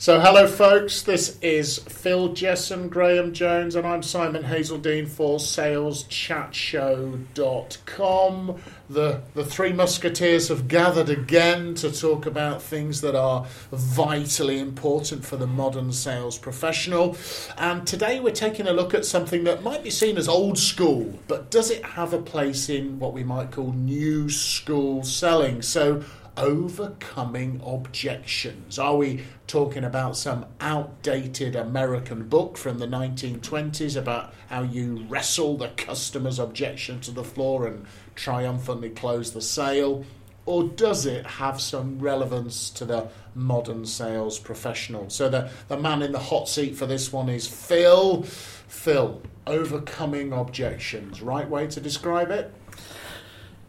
So, hello, folks. This is Phil Jesson, Graham Jones, and I'm Simon Hazeldine for SalesChatShow.com. The, the three musketeers have gathered again to talk about things that are vitally important for the modern sales professional. And today we're taking a look at something that might be seen as old school, but does it have a place in what we might call new school selling? So, overcoming objections? Are we talking about some outdated American book from the 1920s about how you wrestle the customer's objection to the floor and triumphantly close the sale? Or does it have some relevance to the modern sales professional? So, the, the man in the hot seat for this one is Phil. Phil, overcoming objections. Right way to describe it?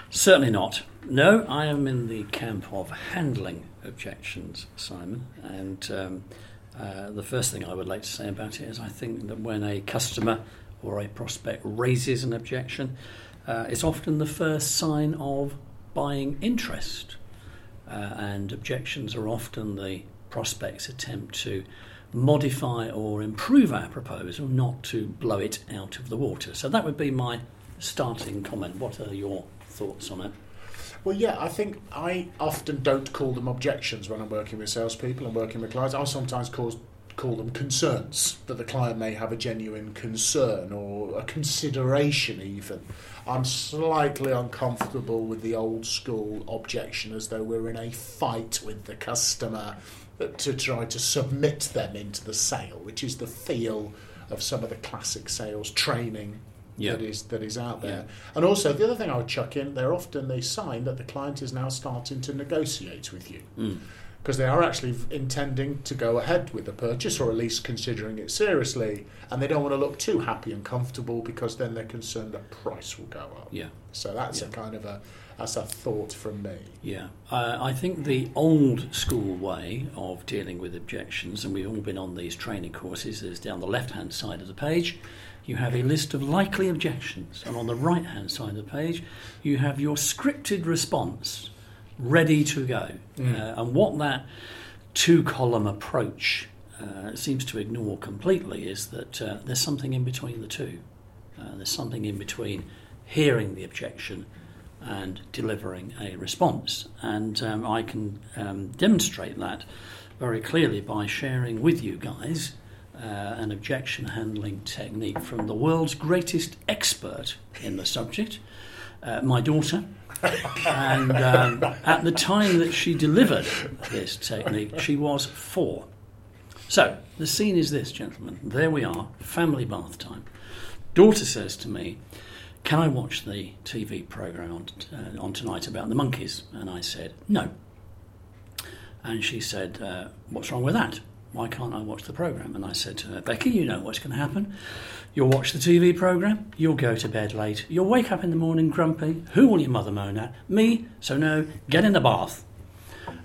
Certainly not. No, I am in the camp of handling objections, Simon. And um, uh, the first thing I would like to say about it is I think that when a customer or a prospect raises an objection, uh, it's often the first sign of buying interest. Uh, and objections are often the prospect's attempt to modify or improve our proposal, not to blow it out of the water. So that would be my starting comment. What are your thoughts on it? Well, yeah, I think I often don't call them objections when I'm working with salespeople and working with clients. I'll sometimes call call them concerns that the client may have a genuine concern or a consideration even. I'm slightly uncomfortable with the old school objection as though we're in a fight with the customer uh, to try to submit them into the sale, which is the feel of some of the classic sales training yeah. that is that is out there. Yeah. And also the other thing I would chuck in, they're often they sign that the client is now starting to negotiate with you. Mm because they are actually intending to go ahead with the purchase or at least considering it seriously and they don't want to look too happy and comfortable because then they're concerned the price will go up yeah so that's yeah. a kind of a that's a thought from me yeah uh, i think the old school way of dealing with objections and we've all been on these training courses is down the left hand side of the page you have a list of likely objections, and on the right hand side of the page, you have your scripted response ready to go. Mm. Uh, and what that two column approach uh, seems to ignore completely is that uh, there's something in between the two. Uh, there's something in between hearing the objection and delivering a response. And um, I can um, demonstrate that very clearly by sharing with you guys uh, an objection handling technique from the world's greatest expert in the subject, uh, my daughter. and um, at the time that she delivered this technique, she was four. So the scene is this, gentlemen. There we are, family bath time. Daughter says to me, "Can I watch the TV program on, uh, on tonight about the monkeys?" And I said, "No." And she said, uh, "What's wrong with that?" Why can't I watch the program? And I said to her, Becky, you know what's going to happen. You'll watch the TV program, you'll go to bed late, you'll wake up in the morning grumpy. Who will your mother moan at? Me. So no, get in the bath.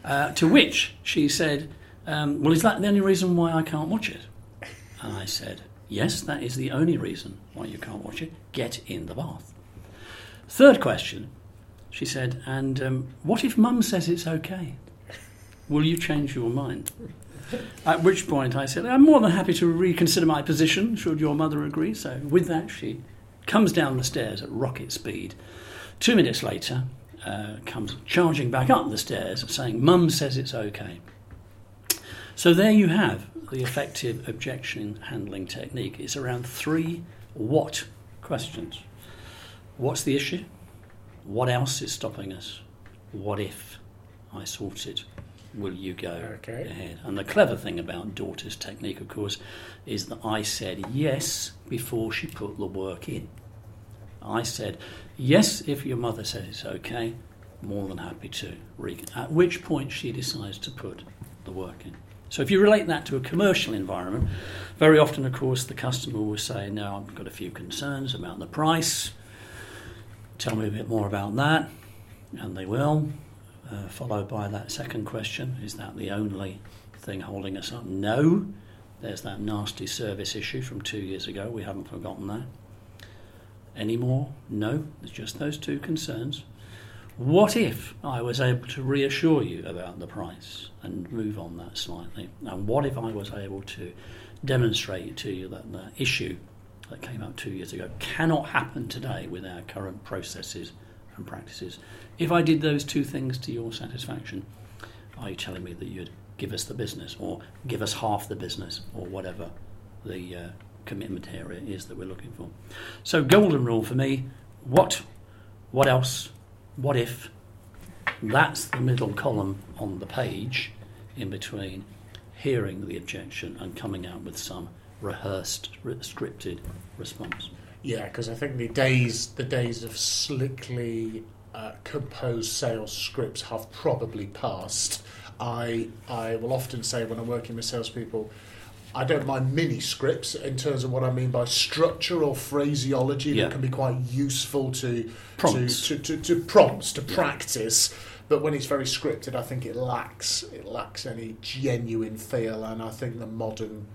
Uh, to which she said, um, Well, is that the only reason why I can't watch it? And I said, Yes, that is the only reason why you can't watch it. Get in the bath. Third question, she said, And um, what if mum says it's okay? Will you change your mind? At which point I said, I'm more than happy to reconsider my position, should your mother agree. So, with that, she comes down the stairs at rocket speed. Two minutes later, uh, comes charging back up the stairs, saying, Mum says it's okay. So, there you have the effective objection handling technique. It's around three what questions. What's the issue? What else is stopping us? What if I sort it? Will you go okay. ahead? And the clever thing about daughter's technique, of course, is that I said yes before she put the work in. I said, yes, if your mother says it's okay, more than happy to. At which point she decides to put the work in. So if you relate that to a commercial environment, very often, of course, the customer will say, "No, I've got a few concerns about the price. Tell me a bit more about that," and they will. Uh, followed by that second question: Is that the only thing holding us up? No. There's that nasty service issue from two years ago. We haven't forgotten that. Any more? No. It's just those two concerns. What if I was able to reassure you about the price and move on that slightly? And what if I was able to demonstrate to you that the issue that came up two years ago cannot happen today with our current processes and practices? If I did those two things to your satisfaction, are you telling me that you'd give us the business or give us half the business or whatever the uh, commitment area is that we're looking for? So, golden rule for me what, what else? what if that's the middle column on the page in between hearing the objection and coming out with some rehearsed, scripted response. Yeah, because I think the days the days of slickly uh, composed sales scripts have probably passed. I I will often say when I'm working with salespeople, I don't mind mini scripts in terms of what I mean by structure or phraseology Yeah. that can be quite useful to Prompts. to, to, to, to prompts to Yeah. practice. But when it's very scripted, I think it lacks it lacks any genuine feel, and I think the modern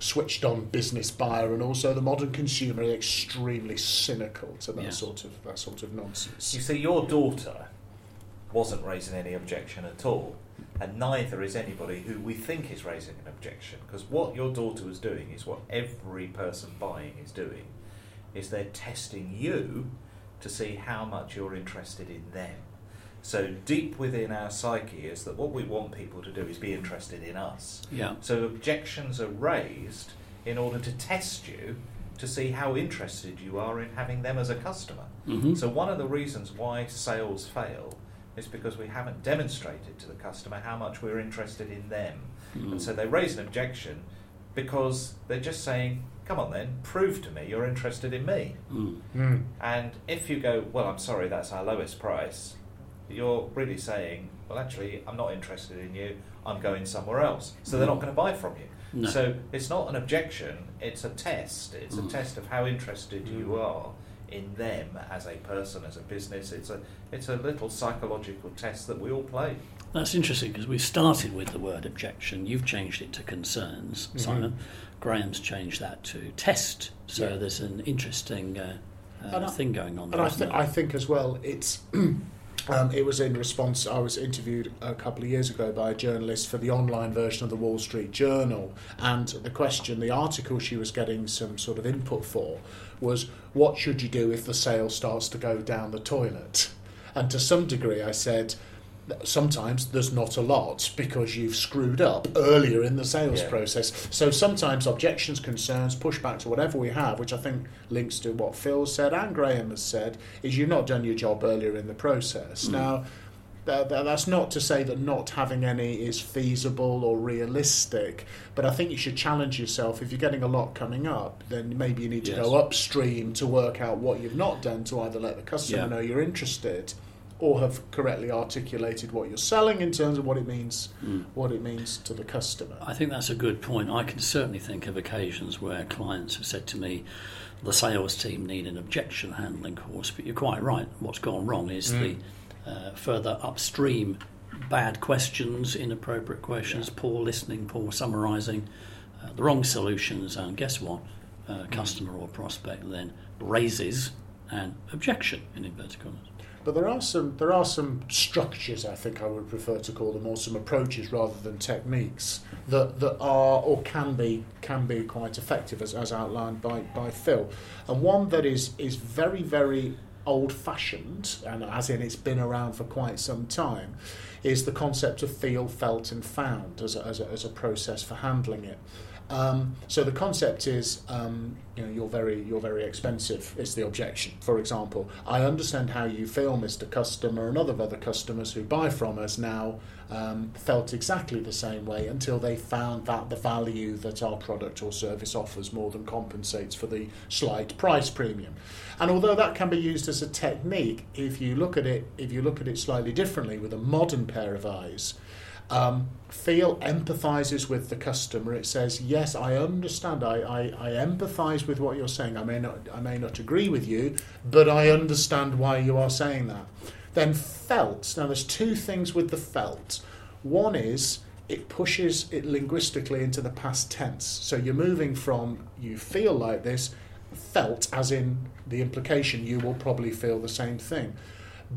switched on business buyer and also the modern consumer are extremely cynical to that Yeah. sort of that sort of nonsense. You see, your daughter wasn't raising any objection at all, and neither is anybody who we think is raising an objection. Because what your daughter was doing is what every person buying is doing, is they're testing you to see how much you're interested in them. So deep within our psyche is that what we want people to do is be interested in us. Yeah. So objections are raised in order to test you to see how interested you are in having them as a customer. Mhm. So one of the reasons why sales fail is because we haven't demonstrated to the customer how much we're interested in them. Mm. And so they raise an objection because they're just saying, come on then, prove to me you're interested in me. Mm. Mm. And if you go, well, I'm sorry, that's our lowest price, you're really saying, well, actually, I'm not interested in you, I'm going somewhere else. So they're not going to buy from you. No. So it's not an objection, it's a test. It's Mm. a test of how interested you Mm. are in them as a person, as a business. It's a, it's a little psychological test that we all play. That's interesting because we started with the word objection. You've changed it to concerns, Mhm. Simon. Graham's changed that to test. So Yeah. there's an interesting uh, uh, thing going on And. I, th- there? I think as well, it's um, it was in response. I was interviewed a couple of years ago by a journalist for the online version of the Wall Street Journal, and the question, the article she was getting some sort of input for, was what should you do if the sale starts to go down the toilet? And to some degree, I said. Sometimes there's not a lot because you've screwed up earlier in the sales Yeah. process. So sometimes objections, concerns, pushback to whatever we have, which I think links to what Phil said and Graham has said, is you've not done your job earlier in the process. Mm. Now, th- th- that's not to say that not having any is feasible or realistic, but I think you should challenge yourself. If you're getting a lot coming up, then maybe you need to Yes. go upstream to work out what you've not done to either let the customer Yeah. know you're interested or have correctly articulated what you're selling in terms of what it means Mm. what it means to the customer. I think that's a good point. I can certainly think of occasions where clients have said to me, the sales team need an objection handling course, but you're quite right. What's gone wrong is Mm. the uh, further upstream bad questions, inappropriate questions, poor listening, poor summarising, uh, the wrong solutions, and guess what? Uh, customer or prospect then raises an objection in inverted commas. But there are some there are some structures I think I would prefer to call them, or some approaches rather than techniques that, that are or can be can be quite effective as, as outlined by, by Phil. And one that is is very very old fashioned and as in it's been around for quite some time is the concept of feel, felt and found as a, as a, as a process for handling it. Um, so the concept is, um, you know, you're very, you're very expensive. Is the objection, for example? I understand how you feel, Mr. Customer, and other other customers who buy from us now um, felt exactly the same way until they found that the value that our product or service offers more than compensates for the slight price premium. And although that can be used as a technique, if you look at it, if you look at it slightly differently with a modern pair of eyes, Um, feel empathizes with the customer. It says, "Yes, I understand. I, I, I empathize with what you're saying. I may not I may not agree with you, but I understand why you are saying that." Then felt. Now, there's two things with the felt. One is it pushes it linguistically into the past tense. So you're moving from you feel like this, felt as in the implication you will probably feel the same thing.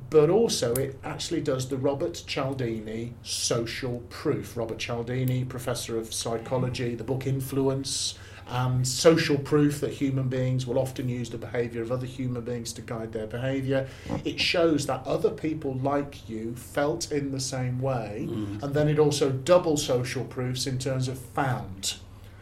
But also, it actually does the Robert Cialdini social proof. Robert Cialdini, professor of psychology, the book Influence, and social proof that human beings will often use the behaviour of other human beings to guide their behaviour. It shows that other people like you felt in the same way, Mm. and then it also double social proofs in terms of found.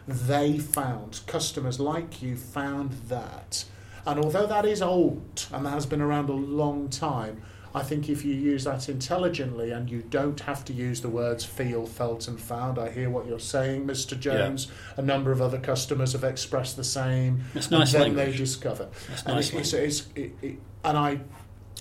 They found, customers like you found that. And although that is old and that has been around a long time, I think if you use that intelligently and you don't have to use the words feel, felt, and found, I hear what you're saying, Mr. Jones. A number of other customers have expressed the same. It's nice and then language. they discover. That's And, nice it, it's, it's, it, it, and I,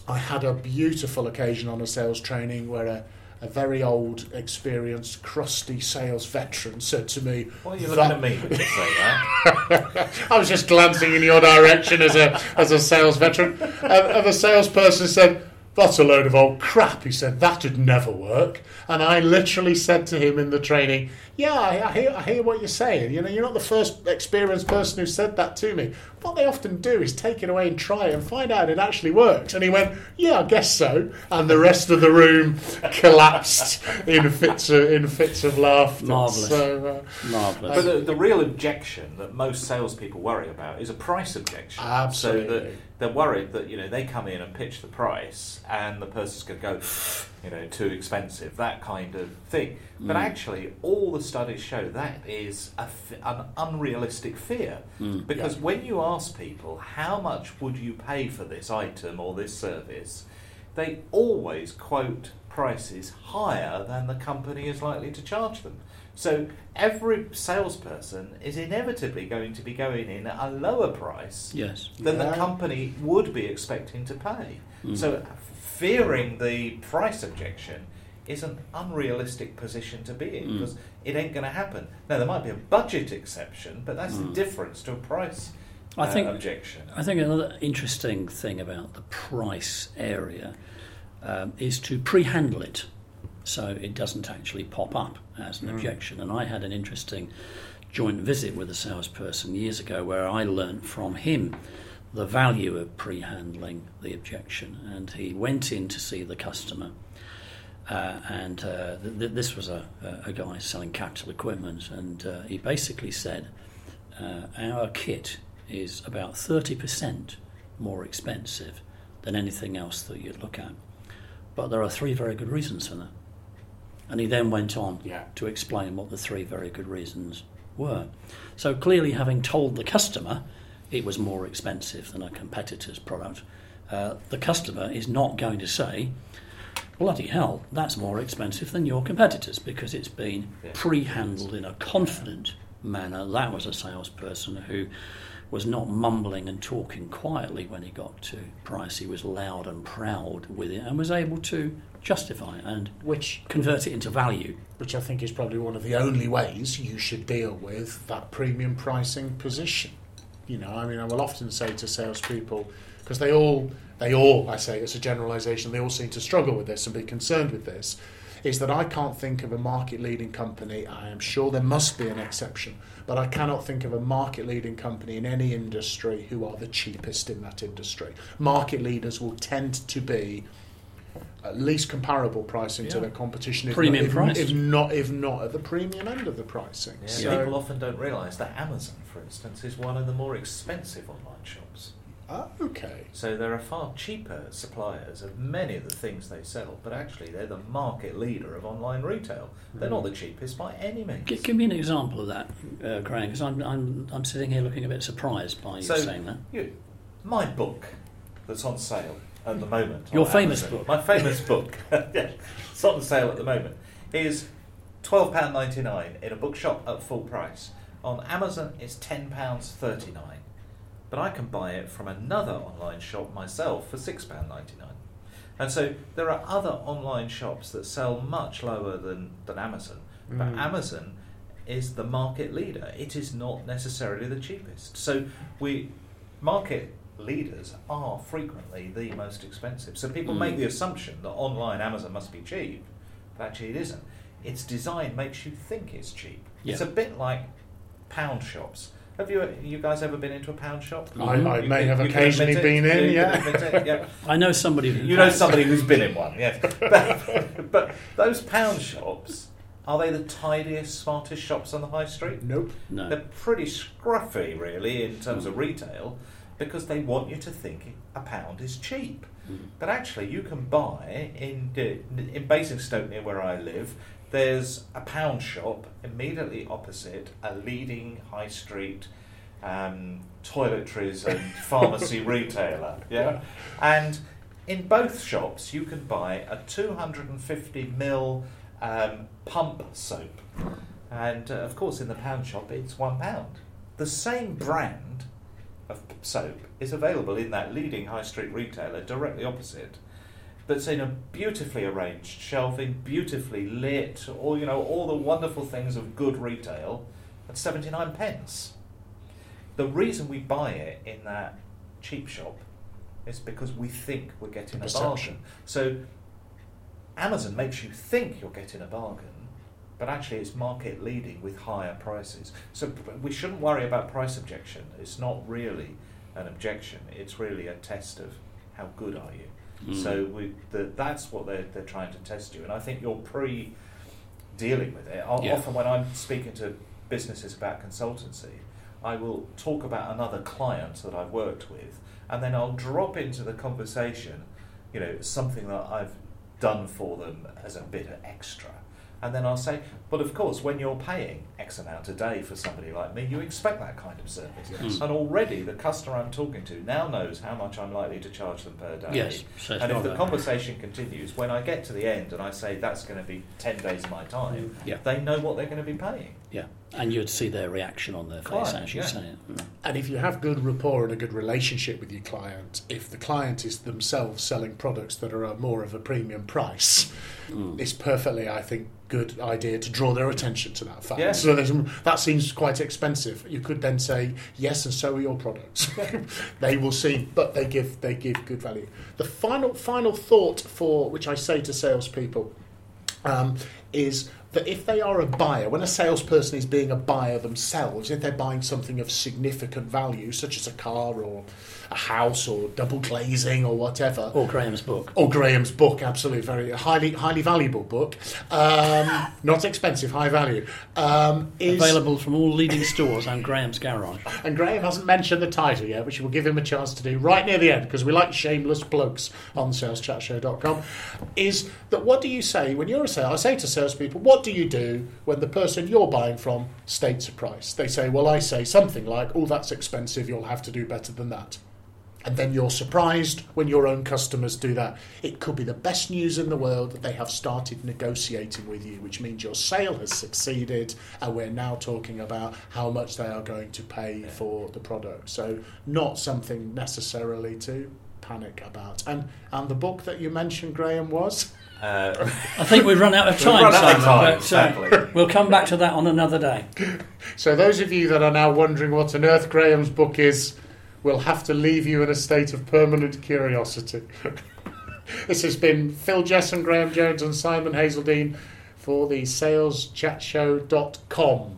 I had a beautiful occasion on a sales training where a, a very old, experienced, crusty sales veteran said to me, Why are you looking at me when you say that? I was just glancing in your direction as a as a sales veteran, and, and the salesperson said, "That's a load of old crap." He said, "That'd never work." And I literally said to him in the training, "Yeah, I, I hear I hear what you're saying. You know, you're not the first experienced person who said that to me. What they often do is take it away and try it and find out it actually works." And he went, "Yeah, I guess so." And the rest of the room collapsed in fits of, in fits of laughter. Marvellous. So, uh, Marvellous. But the, the real objection that most salespeople worry about is a price objection. So Absolutely. that they're worried that you know they come in and pitch the price, and the person's going to go, you know, too expensive, that kind of thing. But Mm. actually, all the studies show that is a f- an unrealistic fear. Mm. Because when you ask people how much would you pay for this item or this service, they always quote prices higher than the company is likely to charge them. So every salesperson is inevitably going to be going in at a lower price yes. than the company would be expecting to pay. Mm. So fearing the price objection is an unrealistic position to be in Mm. because it ain't going to happen. Now there might be a budget exception, but that's Mm. the difference to a price I uh, think objection. I think another interesting thing about the price area um, is to pre-handle it, so it doesn't actually pop up as an Mm. objection. And I had an interesting joint visit with a salesperson years ago where I learnt from him the value of pre-handling the objection, and he went in to see the customer. Uh, and uh, th- th- this was a, a guy selling capital equipment, and uh, he basically said, uh, Our kit is about 30% more expensive than anything else that you'd look at. But there are three very good reasons for that. And he then went on Yeah. to explain what the three very good reasons were. So clearly, having told the customer it was more expensive than a competitor's product, uh, the customer is not going to say, bloody hell, that's more expensive than your competitors because it's been Yeah. pre handled in a confident manner. That was a salesperson who was not mumbling and talking quietly when he got to price. He was loud and proud with it and was able to justify it and which convert it into value. which I think is probably one of the only ways you should deal with that premium pricing position. You know, I mean, I will often say to salespeople because they all, they all, I say it's a generalisation, they all seem to struggle with this and be concerned with this. Is that I can't think of a market leading company. I am sure there must be an exception, but I cannot think of a market leading company in any industry who are the cheapest in that industry. Market leaders will tend to be at least comparable pricing to their competition, if Premium not, if, price. if not if not at the premium end of the pricing. Yeah, So, People often don't realise that Amazon, for instance, is one of the more expensive online shops. Ah, okay. So there are far cheaper suppliers of many of the things they sell, but actually they're the market leader of online retail. They're not the cheapest by any means. G- give me an example of that, uh, Graham, because I'm, I'm, I'm sitting here looking a bit surprised by you So- saying that. You, my book that's on sale at the moment. Your famous Amazon, book. My famous book. yeah, it's on sale at the moment. Is twelve pound ninety nine in a bookshop at full price. On Amazon, it's ten pounds thirty nine. But I can buy it from another online shop myself for six pound ninety nine. And so there are other online shops that sell much lower than, than Amazon, but Mm. Amazon is the market leader. It is not necessarily the cheapest. So we market leaders are frequently the most expensive. So people Mm. make the assumption that online Amazon must be cheap, but actually it isn't. Its design makes you think it's cheap. It's a bit like pound shops. Have you you guys ever been into a pound shop? I, I You may can- have you occasionally been in, You yeah. can admit it, yeah. I know somebody who You know has. somebody who's been in one, yes. But, but those pound shops, are they the tidiest, smartest shops on the high street? Nope. No. They're pretty scruffy, really, in terms of retail, because they want you to think a pound is cheap. Mm. But actually, you can buy in in Basingstoke, near where I live. There's a pound shop immediately opposite a leading high street um, toiletries and pharmacy retailer. Yeah, and in both shops you can buy a 250 ml um, pump soap, and uh, of course in the pound shop it's one pound. The same brand of soap is available in that leading high street retailer directly opposite. That's in a beautifully arranged shelving, beautifully lit, all you know, all the wonderful things of good retail at seventy nine pence. The reason we buy it in that cheap shop is because we think we're getting a bargain. So Amazon makes you think you're getting a bargain, but actually it's market leading with higher prices. So we shouldn't worry about price objection. It's not really an objection. It's really a test of how good are you. Mm. So we, the, that's what they're, they're trying to test you. And I think you're pre dealing with it. Yeah. Often when I'm speaking to businesses about consultancy, I will talk about another client that I've worked with, and then I'll drop into the conversation, you know, something that I've done for them as a bit of extra. And then I'll say, but of course, when you're paying X amount a day for somebody like me, you expect that kind of service. Yes. And already the customer I'm talking to now knows how much I'm likely to charge them per day. Yes, so and if the conversation continues, when I get to the end and I say that's going to be 10 days of my time, Yeah. they know what they're going to be paying. Yeah, and you'd see their reaction on their face Client, as you yeah. say it. Mm. And if you have good rapport and a good relationship with your client, if the client is themselves selling products that are more of a premium price, Mm. it's perfectly, I think, good idea to draw their attention to that fact. Yeah. So that seems quite expensive. You could then say yes, and so are your products. they will see, but they give they give good value. The final final thought for which I say to salespeople um, is that if they are a buyer, when a salesperson is being a buyer themselves, if they're buying something of significant value, such as a car or a house or double glazing or whatever, Or Graham's book. or Graham's book, absolutely very highly highly valuable book, um, not expensive, high value, um, is Available from all leading stores and Graham's garage. and Graham hasn't mentioned the title yet, which we'll give him a chance to do right near the end because we like shameless plugs on saleschatshow.com. Is that what do you say when you're a sales? I say to salespeople, what do you do when the person you're buying from states a price? They say, well, I say something like, oh, that's expensive, you'll have to do better than that. And then you're surprised when your own customers do that. It could be the best news in the world that they have started negotiating with you, which means your sale has succeeded, and we're now talking about how much they are going to pay for the product. So, not something necessarily to panic about. And and the book that you mentioned, Graham, was Uh, I think we've run out of We've time, run out of Simon, time, but, uh, we'll come back to that on another day. So, those of you that are now wondering what on earth Graham's book is, will have to leave you in a state of permanent curiosity. this has been Phil Jesson, Graham Jones, and Simon Hazeldine for the saleschatshow.com.